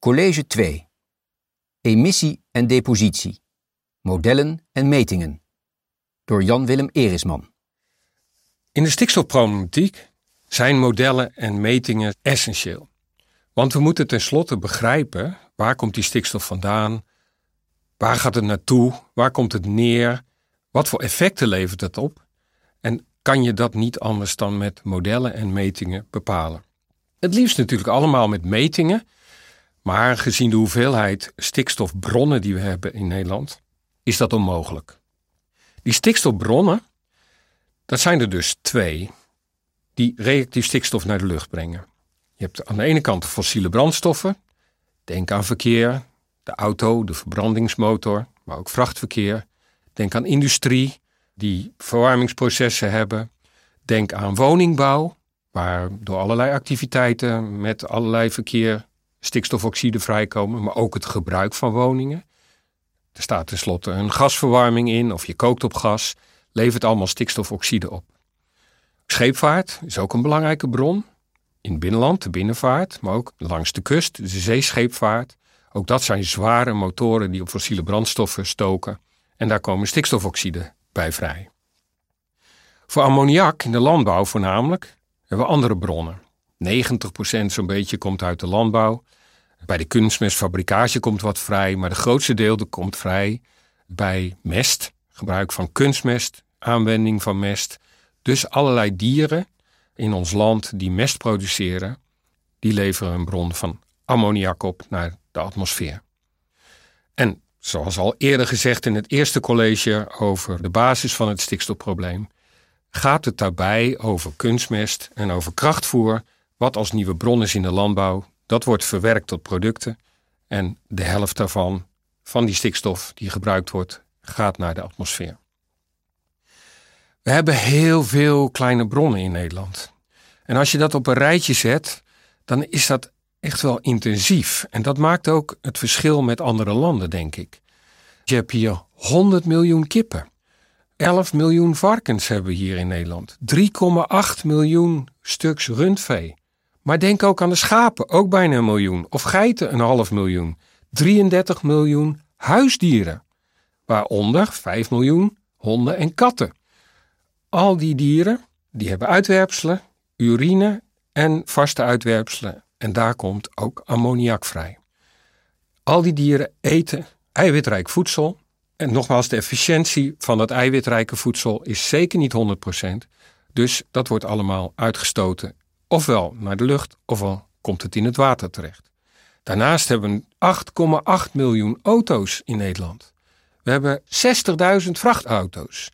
College 2. Emissie en depositie. Modellen en metingen. Door Jan-Willem Erisman. In de stikstofproblematiek zijn modellen en metingen essentieel. Want we moeten tenslotte begrijpen waar komt die stikstof vandaan, waar gaat het naartoe, waar komt het neer, wat voor effecten levert het op en kan je dat niet anders dan met modellen en metingen bepalen. Het liefst natuurlijk allemaal met metingen, maar gezien de hoeveelheid stikstofbronnen die we hebben in Nederland, is dat onmogelijk. Die stikstofbronnen, dat zijn er dus twee, die reactief stikstof naar de lucht brengen. Je hebt aan de ene kant de fossiele brandstoffen, denk aan verkeer, de auto, de verbrandingsmotor, maar ook vrachtverkeer. Denk aan industrie, die verwarmingsprocessen hebben. Denk aan woningbouw, waar door allerlei activiteiten met allerlei verkeer stikstofoxide vrijkomen, maar ook het gebruik van woningen. Er staat tenslotte een gasverwarming in of je kookt op gas, levert allemaal stikstofoxide op. Scheepvaart is ook een belangrijke bron. In het binnenland, de binnenvaart, maar ook langs de kust, de zeescheepvaart. Ook dat zijn zware motoren die op fossiele brandstoffen stoken. En daar komen stikstofoxide bij vrij. Voor ammoniak in de landbouw voornamelijk hebben we andere bronnen. 90% zo'n beetje komt uit de landbouw. Bij de kunstmestfabricage komt wat vrij, maar de grootste deel komt vrij bij mest, gebruik van kunstmest, aanwending van mest. Dus allerlei dieren in ons land die mest produceren, die leveren een bron van ammoniak op naar de atmosfeer. En zoals al eerder gezegd in het eerste college over de basis van het stikstofprobleem, gaat het daarbij over kunstmest en over krachtvoer, wat als nieuwe bron is in de landbouw. Dat wordt verwerkt tot producten en de helft daarvan, van die stikstof die gebruikt wordt, gaat naar de atmosfeer. We hebben heel veel kleine bronnen in Nederland. En als je dat op een rijtje zet, dan is dat echt wel intensief. En dat maakt ook het verschil met andere landen, denk ik. Je hebt hier 100 miljoen kippen. 11 miljoen varkens hebben we hier in Nederland. 3,8 miljoen stuks rundvee. Maar denk ook aan de schapen, ook bijna een miljoen. Of geiten, een half miljoen. 33 miljoen huisdieren. Waaronder 5 miljoen honden en katten. Al die dieren die hebben uitwerpselen, urine en vaste uitwerpselen. En daar komt ook ammoniak vrij. Al die dieren eten eiwitrijk voedsel. En nogmaals, de efficiëntie van dat eiwitrijke voedsel is zeker niet 100%. Dus dat wordt allemaal uitgestoten, ofwel naar de lucht, ofwel komt het in het water terecht. Daarnaast hebben we 8,8 miljoen auto's in Nederland. We hebben 60.000 vrachtauto's.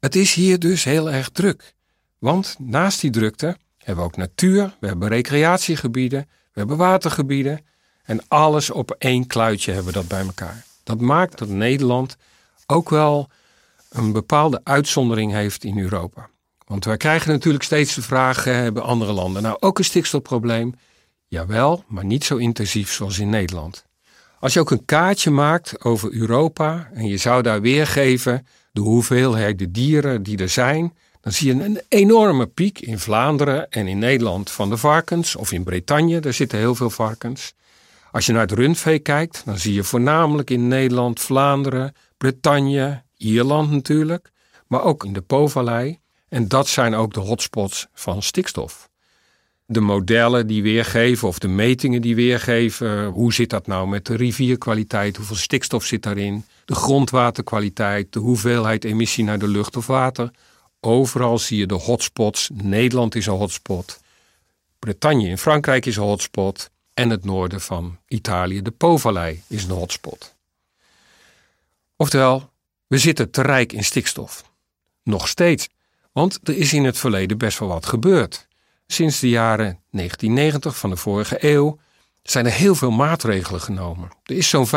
Het is hier dus heel erg druk. Want naast die drukte hebben we ook natuur, we hebben recreatiegebieden, we hebben watergebieden. En alles op één kluitje hebben we dat bij elkaar. Dat maakt dat Nederland ook wel een bepaalde uitzondering heeft in Europa. Want wij krijgen natuurlijk steeds de vraag: hebben andere landen nou ook een stikstofprobleem? Jawel, maar niet zo intensief zoals in Nederland. Als je ook een kaartje maakt over Europa en je zou daar weergeven de hoeveelheid de dieren die er zijn, dan zie je een enorme piek in Vlaanderen en in Nederland van de varkens, of in Bretagne, daar zitten heel veel varkens. Als je naar het rundvee kijkt, dan zie je voornamelijk in Nederland, Vlaanderen, Bretagne, Ierland natuurlijk, maar ook in de Po-vallei. En dat zijn ook de hotspots van stikstof. De modellen die weergeven of de metingen die weergeven, hoe zit dat nou met de rivierkwaliteit, hoeveel stikstof zit daarin, de grondwaterkwaliteit, de hoeveelheid emissie naar de lucht of water. Overal zie je de hotspots. Nederland is een hotspot. Bretagne in Frankrijk is een hotspot. En het noorden van Italië, de Po-vallei, is een hotspot. Oftewel, we zitten te rijk in stikstof. Nog steeds, want er is in het verleden best wel wat gebeurd. Sinds de jaren 1990 van de vorige eeuw zijn er heel veel maatregelen genomen. Er is zo'n 65%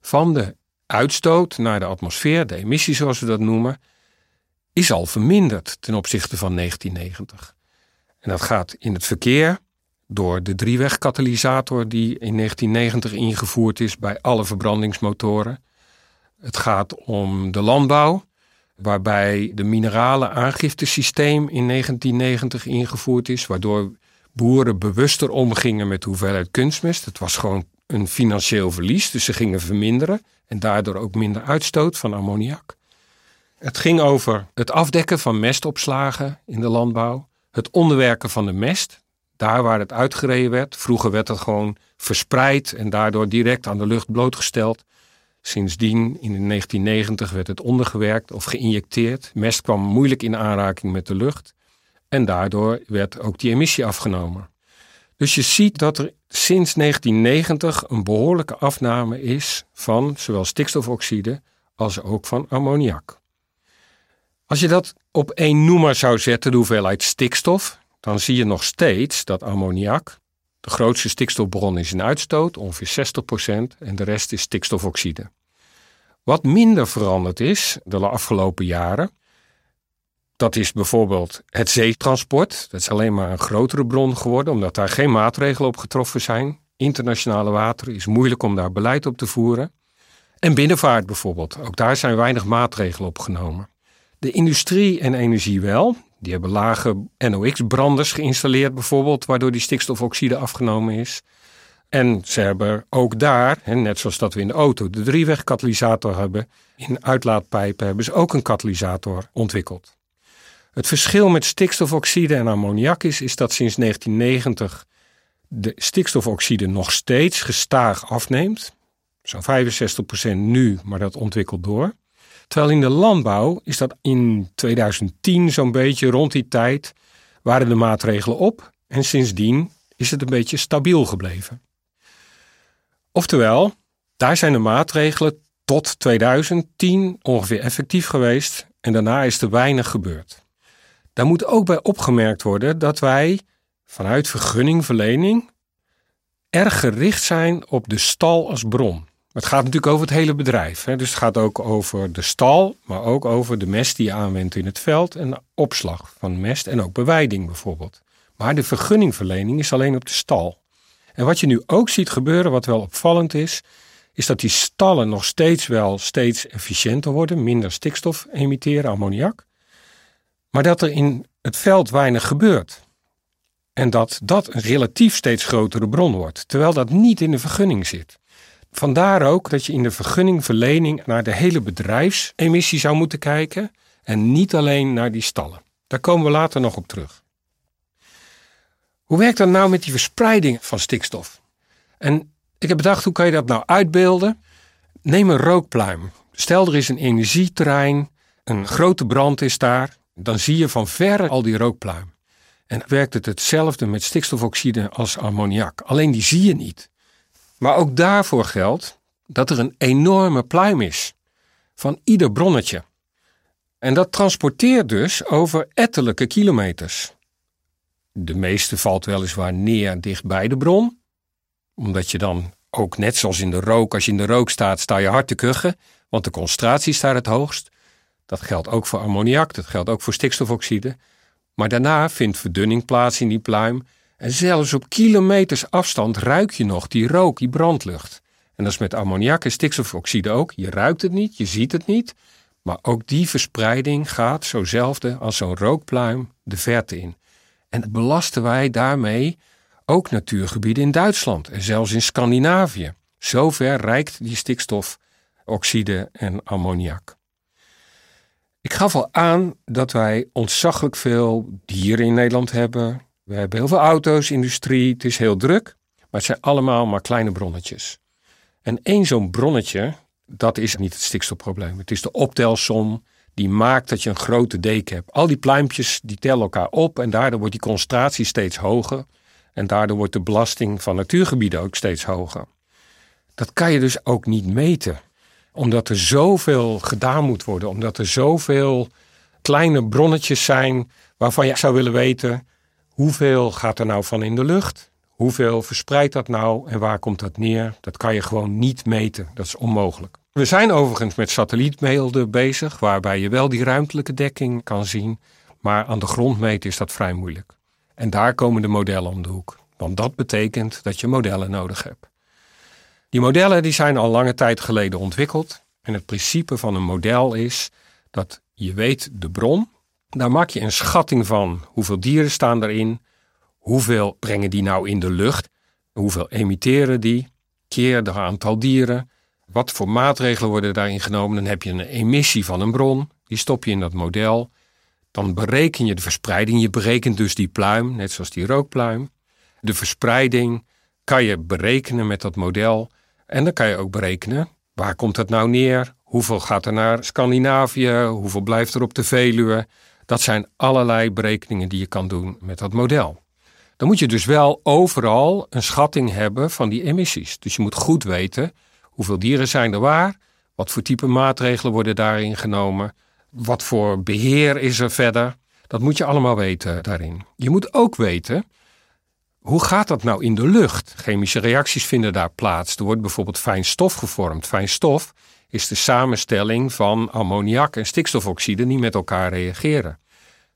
van de uitstoot naar de atmosfeer, de emissie zoals we dat noemen, is al verminderd ten opzichte van 1990. En dat gaat in het verkeer door de driewegkatalysator die in 1990 ingevoerd is bij alle verbrandingsmotoren. Het gaat om de landbouw, waarbij de mineralen aangiftesysteem in 1990 ingevoerd is, waardoor boeren bewuster omgingen met hoeveelheid kunstmest. Het was gewoon een financieel verlies, dus ze gingen verminderen en daardoor ook minder uitstoot van ammoniak. Het ging over het afdekken van mestopslagen in de landbouw, het onderwerken van de mest, daar waar het uitgereden werd. Vroeger werd het gewoon verspreid en daardoor direct aan de lucht blootgesteld. Sindsdien, in de 1990, werd het ondergewerkt of geïnjecteerd. Mest kwam moeilijk in aanraking met de lucht. En daardoor werd ook die emissie afgenomen. Dus je ziet dat er sinds 1990 een behoorlijke afname is van zowel stikstofoxide als ook van ammoniak. Als je dat op één noemer zou zetten, de hoeveelheid stikstof, dan zie je nog steeds dat ammoniak de grootste stikstofbron is in uitstoot, ongeveer 60%, en de rest is stikstofoxide. Wat minder veranderd is de afgelopen jaren, dat is bijvoorbeeld het zeetransport. Dat is alleen maar een grotere bron geworden, omdat daar geen maatregelen op getroffen zijn. Internationale wateren is moeilijk om daar beleid op te voeren. En binnenvaart bijvoorbeeld, ook daar zijn weinig maatregelen op genomen. De industrie en energie wel. Die hebben lage NOx-branders geïnstalleerd bijvoorbeeld, waardoor die stikstofoxide afgenomen is. En ze hebben ook daar, net zoals dat we in de auto de driewegkatalysator hebben, in uitlaatpijpen hebben ze ook een katalysator ontwikkeld. Het verschil met stikstofoxide en ammoniak is, is dat sinds 1990 de stikstofoxide nog steeds gestaag afneemt. Zo'n 65% nu, maar dat ontwikkelt door. Terwijl in de landbouw is dat in 2010 zo'n beetje rond die tijd waren de maatregelen op en sindsdien is het een beetje stabiel gebleven. Oftewel, daar zijn de maatregelen tot 2010 ongeveer effectief geweest en daarna is er weinig gebeurd. Daar moet ook bij opgemerkt worden dat wij vanuit vergunningverlening erg gericht zijn op de stal als bron. Het gaat natuurlijk over het hele bedrijf. Hè? Dus het gaat ook over de stal, maar ook over de mest die je aanwendt in het veld en de opslag van mest en ook bewijding bijvoorbeeld. Maar de vergunningverlening is alleen op de stal. En wat je nu ook ziet gebeuren, wat wel opvallend is, is dat die stallen nog steeds wel steeds efficiënter worden, minder stikstof emitteren, ammoniak. Maar dat er in het veld weinig gebeurt. En dat dat een relatief steeds grotere bron wordt, terwijl dat niet in de vergunning zit. Vandaar ook dat je in de vergunningverlening naar de hele bedrijfsemissie zou moeten kijken en niet alleen naar die stallen. Daar komen we later nog op terug. Hoe werkt dat nou met die verspreiding van stikstof? En ik heb bedacht, hoe kan je dat nou uitbeelden? Neem een rookpluim. Stel er is een energieterrein, een grote brand is daar, dan zie je van verre al die rookpluim. En werkt het hetzelfde met stikstofoxide als ammoniak. Alleen die zie je niet. Maar ook daarvoor geldt dat er een enorme pluim is van ieder bronnetje. En dat transporteert dus over ettelijke kilometers. De meeste valt weliswaar neer dicht bij de bron, omdat je dan ook net zoals in de rook, als je in de rook staat, sta je hard te kuchen, want de concentratie staat het hoogst. Dat geldt ook voor ammoniak, dat geldt ook voor stikstofoxide. Maar daarna vindt verdunning plaats in die pluim en zelfs op kilometers afstand ruik je nog die rook, die brandlucht. En dat is met ammoniak en stikstofoxide ook. Je ruikt het niet, je ziet het niet. Maar ook die verspreiding gaat zozelfde als zo'n rookpluim de verte in. En belasten wij daarmee ook natuurgebieden in Duitsland en zelfs in Scandinavië. Zover reikt die stikstofoxide en ammoniak. Ik gaf al aan dat wij ontzaglijk veel dieren in Nederland hebben, we hebben heel veel auto's, industrie, het is heel druk, maar het zijn allemaal maar kleine bronnetjes. En één zo'n bronnetje, dat is niet het stikstofprobleem. Het is de optelsom die maakt dat je een grote deken hebt. Al die pluimpjes die tellen elkaar op en daardoor wordt die concentratie steeds hoger. En daardoor wordt de belasting van natuurgebieden ook steeds hoger. Dat kan je dus ook niet meten. Omdat er zoveel gedaan moet worden. Omdat er zoveel kleine bronnetjes zijn waarvan je zou willen weten Hoeveel gaat er nou van in de lucht? Hoeveel verspreidt dat nou en waar komt dat neer? Dat kan je gewoon niet meten. Dat is onmogelijk. We zijn overigens met satellietbeelden bezig, waarbij je wel die ruimtelijke dekking kan zien. Maar aan de grond meten is dat vrij moeilijk. En daar komen de modellen om de hoek. Want dat betekent dat je modellen nodig hebt. Die modellen die zijn al lange tijd geleden ontwikkeld. En het principe van een model is dat je weet de bron, daar maak je een schatting van hoeveel dieren staan erin, hoeveel brengen die nou in de lucht, hoeveel emitteren die, keer het aantal dieren, wat voor maatregelen worden daarin genomen. Dan heb je een emissie van een bron, die stop je in dat model. Dan bereken je de verspreiding, je berekent dus die pluim, net zoals die rookpluim. De verspreiding kan je berekenen met dat model. En dan kan je ook berekenen, waar komt dat nou neer? Hoeveel gaat er naar Scandinavië? Hoeveel blijft er op de Veluwe? Dat zijn allerlei berekeningen die je kan doen met dat model. Dan moet je dus wel overal een schatting hebben van die emissies. Dus je moet goed weten hoeveel dieren zijn er waar, wat voor type maatregelen worden daarin genomen, wat voor beheer is er verder. Dat moet je allemaal weten daarin. Je moet ook weten hoe gaat dat nou in de lucht? Chemische reacties vinden daar plaats. Er wordt bijvoorbeeld fijn stof gevormd. Fijn stof is de samenstelling van ammoniak en stikstofoxide die met elkaar reageren.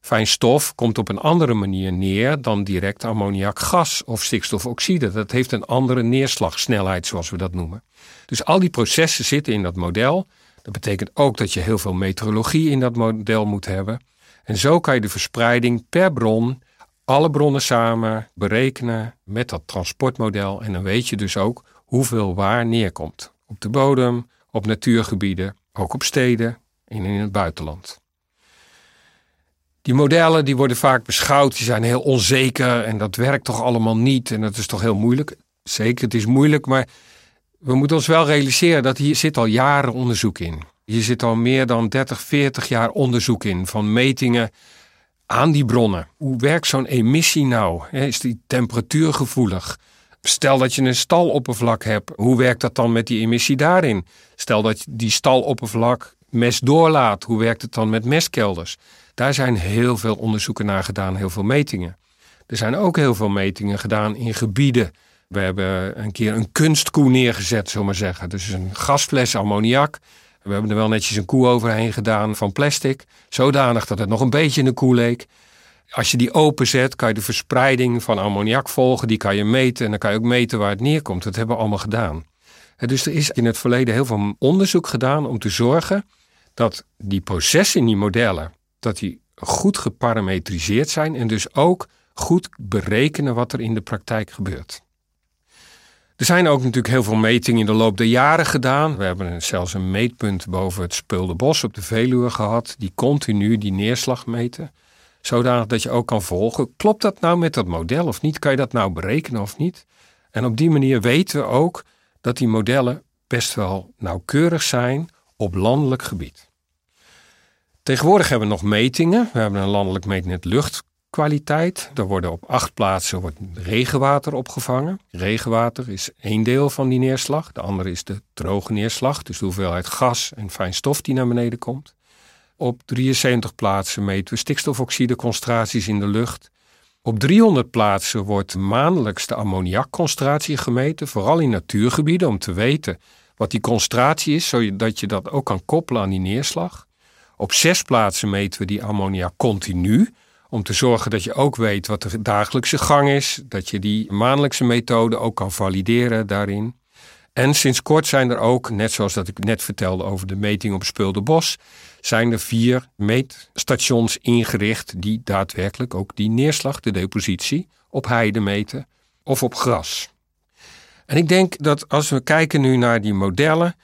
Fijn stof komt op een andere manier neer dan direct ammoniakgas of stikstofoxide. Dat heeft een andere neerslagsnelheid, zoals we dat noemen. Dus al die processen zitten in dat model. Dat betekent ook dat je heel veel meteorologie in dat model moet hebben. En zo kan je de verspreiding per bron, alle bronnen samen berekenen met dat transportmodel. En dan weet je dus ook hoeveel waar neerkomt. Op de bodem, op natuurgebieden, ook op steden en in het buitenland. Die modellen die worden vaak beschouwd, die zijn heel onzeker en dat werkt toch allemaal niet en dat is toch heel moeilijk. Zeker, het is moeilijk, maar we moeten ons wel realiseren dat hier zit al jaren onderzoek in. Hier zit al meer dan 30, 40 jaar onderzoek in van metingen aan die bronnen. Hoe werkt zo'n emissie nou? Is die temperatuurgevoelig? Stel dat je een staloppervlak hebt, hoe werkt dat dan met die emissie daarin? Stel dat die staloppervlak mest doorlaat, hoe werkt het dan met mestkelders? Daar zijn heel veel onderzoeken naar gedaan, heel veel metingen. Er zijn ook heel veel metingen gedaan in gebieden. We hebben een keer een kunstkoe neergezet, zullen maar zeggen. Dus een gasfles ammoniak. We hebben er wel netjes een koe overheen gedaan van plastic. Zodanig dat het nog een beetje een koe leek. Als je die openzet, kan je de verspreiding van ammoniak volgen. Die kan je meten en dan kan je ook meten waar het neerkomt. Dat hebben we allemaal gedaan. Dus er is in het verleden heel veel onderzoek gedaan om te zorgen dat die processen in die modellen dat die goed geparametriseerd zijn en dus ook goed berekenen wat er in de praktijk gebeurt. Er zijn ook natuurlijk heel veel metingen in de loop der jaren gedaan. We hebben zelfs een meetpunt boven het Speelde Bos op de Veluwe gehad, die continu die neerslag meten. Zodanig dat je ook kan volgen, klopt dat nou met dat model of niet? Kan je dat nou berekenen of niet? En op die manier weten we ook dat die modellen best wel nauwkeurig zijn op landelijk gebied. Tegenwoordig hebben we nog metingen. We hebben een landelijk meetnet luchtkwaliteit. Daar worden op acht plaatsen wordt regenwater opgevangen. Regenwater is één deel van die neerslag. De andere is de droge neerslag, dus de hoeveelheid gas en fijn stof die naar beneden komt. Op 73 plaatsen meten we stikstofoxideconcentraties in de lucht. Op 300 plaatsen wordt maandelijks de ammoniakconcentratie gemeten, vooral in natuurgebieden, om te weten wat die concentratie is, zodat je dat ook kan koppelen aan die neerslag. Op zes plaatsen meten we die ammoniak continu. Om te zorgen dat je ook weet wat de dagelijkse gang is. Dat je die maandelijkse methode ook kan valideren daarin. En sinds kort zijn er ook, net zoals dat ik net vertelde over de meting op Speelde Bos, zijn er vier meetstations ingericht die daadwerkelijk ook die neerslag, de depositie, op heide meten of op gras. En ik denk dat als we kijken nu naar die modellen,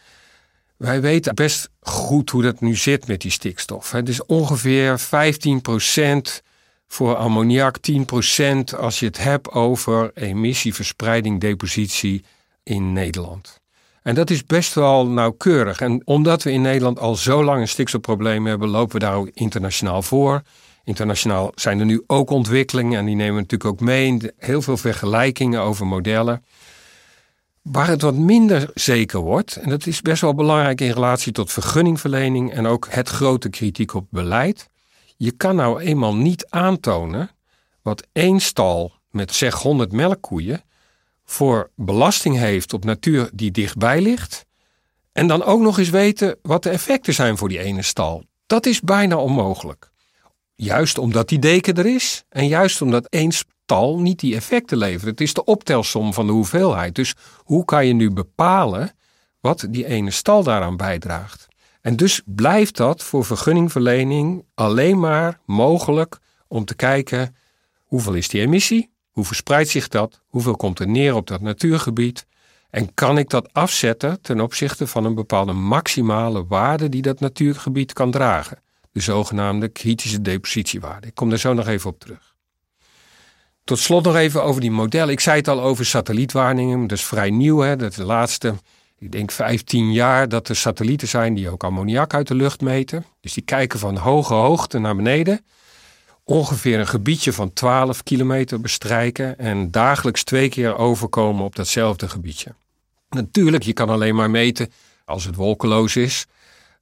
wij weten best goed hoe dat nu zit met die stikstof. Het is ongeveer 15% voor ammoniak, 10% als je het hebt over emissieverspreiding, depositie in Nederland. En dat is best wel nauwkeurig. En omdat we in Nederland al zo lang een stikstofprobleem hebben, lopen we daar ook internationaal voor. Internationaal zijn er nu ook ontwikkelingen en die nemen we natuurlijk ook mee. Heel veel vergelijkingen over modellen. Waar het wat minder zeker wordt, en dat is best wel belangrijk in relatie tot vergunningverlening en ook het grote kritiek op beleid. Je kan nou eenmaal niet aantonen wat één stal met zeg 100 melkkoeien voor belasting heeft op natuur die dichtbij ligt. En dan ook nog eens weten wat de effecten zijn voor die ene stal. Dat is bijna onmogelijk. Juist omdat die deken er is en juist omdat één tal niet die effecten levert. Het is de optelsom van de hoeveelheid. Dus hoe kan je nu bepalen wat die ene stal daaraan bijdraagt? En dus blijft dat voor vergunningverlening alleen maar mogelijk om te kijken hoeveel is die emissie Hoe verspreidt zich dat? Hoeveel komt er neer op dat natuurgebied? En kan ik dat afzetten ten opzichte van een bepaalde maximale waarde die dat natuurgebied kan dragen? De zogenaamde kritische depositiewaarde. Ik kom daar zo nog even op terug. Tot slot nog even over die modellen. Ik zei het al over satellietwaarnemingen. Is vrij nieuw. Hè? Dat is de laatste, ik denk 15 jaar, dat er satellieten zijn die ook ammoniak uit de lucht meten. Dus die kijken van hoge hoogte naar beneden. Ongeveer een gebiedje van 12 kilometer bestrijken. En dagelijks twee keer overkomen op datzelfde gebiedje. Natuurlijk, je kan alleen maar meten als het wolkeloos is.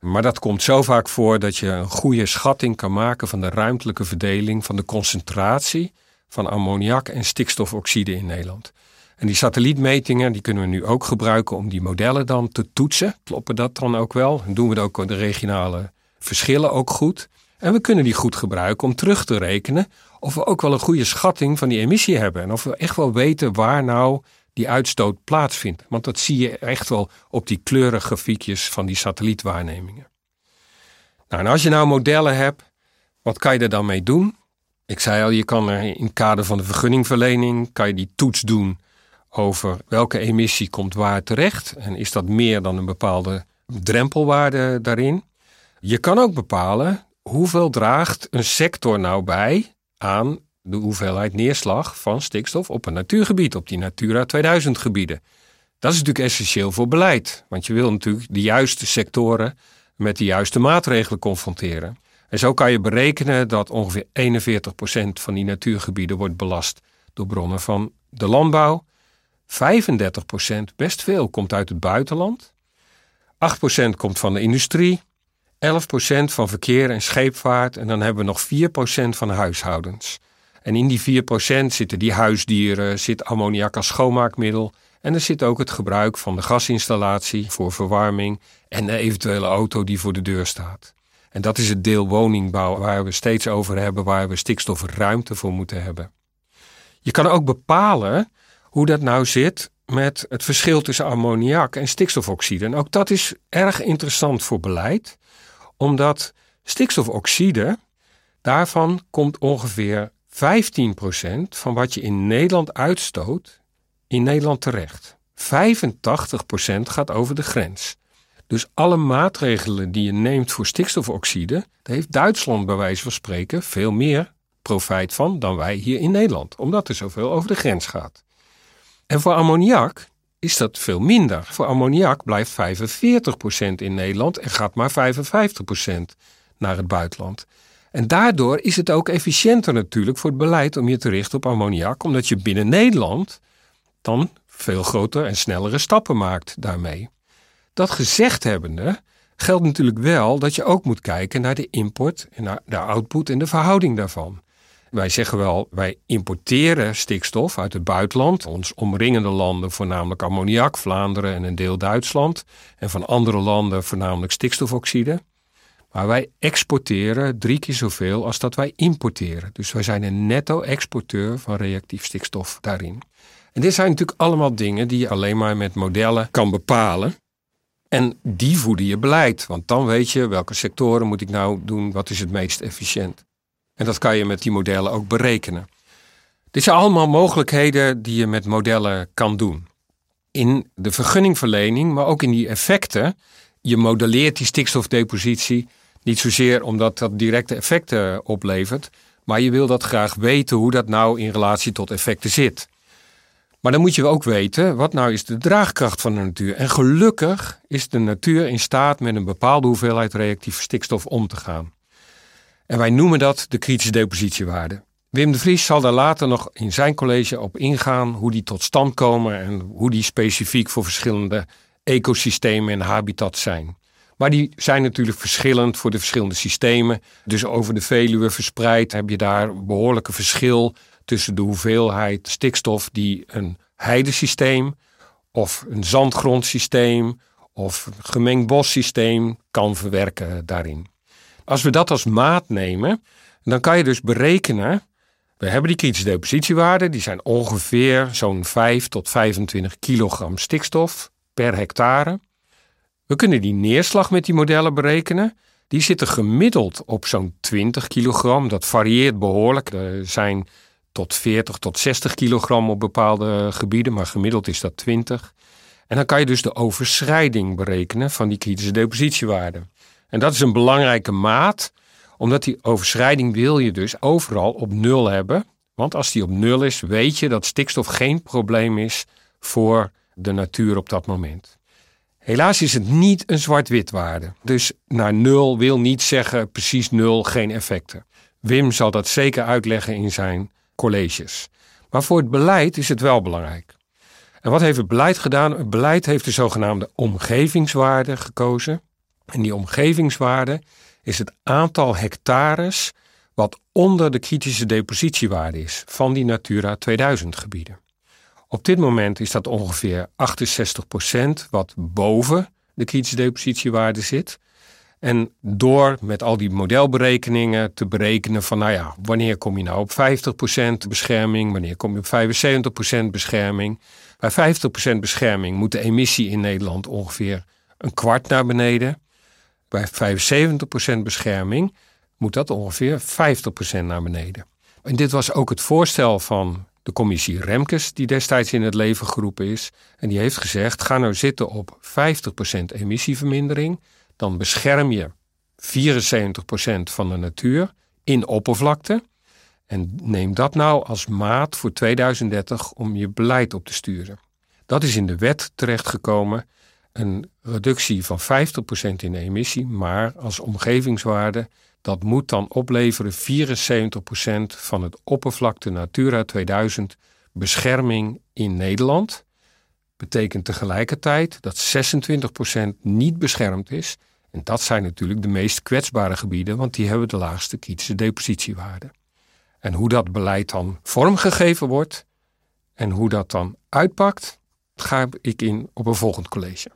Maar dat komt zo vaak voor dat je een goede schatting kan maken van de ruimtelijke verdeling van de concentratie van ammoniak en stikstofoxide in Nederland. En die satellietmetingen die kunnen we nu ook gebruiken om die modellen dan te toetsen. Kloppen dat dan ook wel? En doen we ook de regionale verschillen ook goed? En we kunnen die goed gebruiken om terug te rekenen of we ook wel een goede schatting van die emissie hebben. En of we echt wel weten waar nou die uitstoot plaatsvindt. Want dat zie je echt wel op die kleurgrafiekjes van die satellietwaarnemingen. Nou, en als je nou modellen hebt, wat kan je er dan mee doen? Ik zei al, je kan er in het kader van de vergunningverlening, kan je die toets doen over welke emissie komt waar terecht. En is dat meer dan een bepaalde drempelwaarde daarin? Je kan ook bepalen hoeveel draagt een sector nou bij aan de hoeveelheid neerslag van stikstof op een natuurgebied, op die Natura 2000 gebieden. Dat is natuurlijk essentieel voor beleid, want je wil natuurlijk de juiste sectoren met de juiste maatregelen confronteren. En zo kan je berekenen dat ongeveer 41% van die natuurgebieden wordt belast door bronnen van de landbouw. 35% best veel komt uit het buitenland. 8% komt van de industrie. 11% van verkeer en scheepvaart. En dan hebben we nog 4% van huishoudens. En in die 4% zitten die huisdieren, zit ammoniak als schoonmaakmiddel. En er zit ook het gebruik van de gasinstallatie voor verwarming en de eventuele auto die voor de deur staat. En dat is het deel woningbouw waar we steeds over hebben, waar we stikstofruimte voor moeten hebben. Je kan ook bepalen hoe dat nou zit met het verschil tussen ammoniak en stikstofoxide. En ook dat is erg interessant voor beleid, omdat stikstofoxide, daarvan komt ongeveer 15% van wat je in Nederland uitstoot, in Nederland terecht. 85% gaat over de grens. Dus alle maatregelen die je neemt voor stikstofoxide, daar heeft Duitsland bij wijze van spreken veel meer profijt van dan wij hier in Nederland, omdat er zoveel over de grens gaat. En voor ammoniak is dat veel minder. Voor ammoniak blijft 45% in Nederland en gaat maar 55% naar het buitenland. En daardoor is het ook efficiënter natuurlijk voor het beleid om je te richten op ammoniak, omdat je binnen Nederland dan veel grotere en snellere stappen maakt daarmee. Dat gezegd hebbende geldt natuurlijk wel dat je ook moet kijken naar de import en naar de output en de verhouding daarvan. Wij zeggen wel, wij importeren stikstof uit het buitenland, ons omringende landen voornamelijk ammoniak, Vlaanderen en een deel Duitsland, en van andere landen voornamelijk stikstofoxide. Maar wij exporteren drie keer zoveel als dat wij importeren. Dus wij zijn een netto-exporteur van reactief stikstof daarin. En dit zijn natuurlijk allemaal dingen die je alleen maar met modellen kan bepalen. En die voeden je beleid. Want dan weet je welke sectoren moet ik nou doen, wat is het meest efficiënt. En dat kan je met die modellen ook berekenen. Dit zijn allemaal mogelijkheden die je met modellen kan doen. In de vergunningverlening, maar ook in die effecten. Je modelleert die stikstofdepositie niet zozeer omdat dat directe effecten oplevert, maar je wil dat graag weten hoe dat nou in relatie tot effecten zit. Maar dan moet je ook weten, wat nou is de draagkracht van de natuur? En gelukkig is de natuur in staat met een bepaalde hoeveelheid reactieve stikstof om te gaan. En wij noemen dat de kritische depositiewaarde. Wim de Vries zal daar later nog in zijn college op ingaan hoe die tot stand komen en hoe die specifiek voor verschillende ecosystemen en habitats zijn. Maar die zijn natuurlijk verschillend voor de verschillende systemen. Dus over de Veluwe verspreid heb je daar behoorlijke verschil tussen de hoeveelheid stikstof die een heidesysteem of een zandgrondsysteem of een gemengd bossysteem kan verwerken daarin. Als we dat als maat nemen, dan kan je dus berekenen. We hebben die kritische depositiewaarden, die zijn ongeveer zo'n 5 tot 25 kilogram stikstof per hectare. We kunnen die neerslag met die modellen berekenen. Die zitten gemiddeld op zo'n 20 kilogram. Dat varieert behoorlijk. Er zijn tot 40 tot 60 kilogram op bepaalde gebieden, maar gemiddeld is dat 20. En dan kan je dus de overschrijding berekenen van die kritische depositiewaarde. En dat is een belangrijke maat, omdat die overschrijding wil je dus overal op nul hebben. Want als die op nul is, weet je dat stikstof geen probleem is voor de natuur op dat moment. Helaas is het niet een zwart-wit waarde. Dus naar nul wil niet zeggen precies nul, geen effecten. Wim zal dat zeker uitleggen in zijn colleges. Maar voor het beleid is het wel belangrijk. En wat heeft het beleid gedaan? Het beleid heeft de zogenaamde omgevingswaarde gekozen. En die omgevingswaarde is het aantal hectares wat onder de kritische depositiewaarde is van die Natura 2000 gebieden. Op dit moment is dat ongeveer 68% wat boven de kritische depositiewaarde zit. En door met al die modelberekeningen te berekenen van, nou ja, wanneer kom je nou op 50% bescherming, wanneer kom je op 75% bescherming. Bij 50% bescherming moet de emissie in Nederland ongeveer een kwart naar beneden. Bij 75% bescherming moet dat ongeveer 50% naar beneden. En dit was ook het voorstel van de commissie Remkes, die destijds in het leven geroepen is. En die heeft gezegd: ga nou zitten op 50% emissievermindering. Dan bescherm je 74% van de natuur in oppervlakte. En neem dat nou als maat voor 2030 om je beleid op te sturen. Dat is in de wet terechtgekomen. Een reductie van 50% in de emissie, maar als omgevingswaarde dat moet dan opleveren 74% van het oppervlakte Natura 2000 bescherming in Nederland. Betekent tegelijkertijd dat 26% niet beschermd is. En dat zijn natuurlijk de meest kwetsbare gebieden, want die hebben de laagste kritische depositiewaarde. En hoe dat beleid dan vormgegeven wordt en hoe dat dan uitpakt, ga ik in op een volgend college.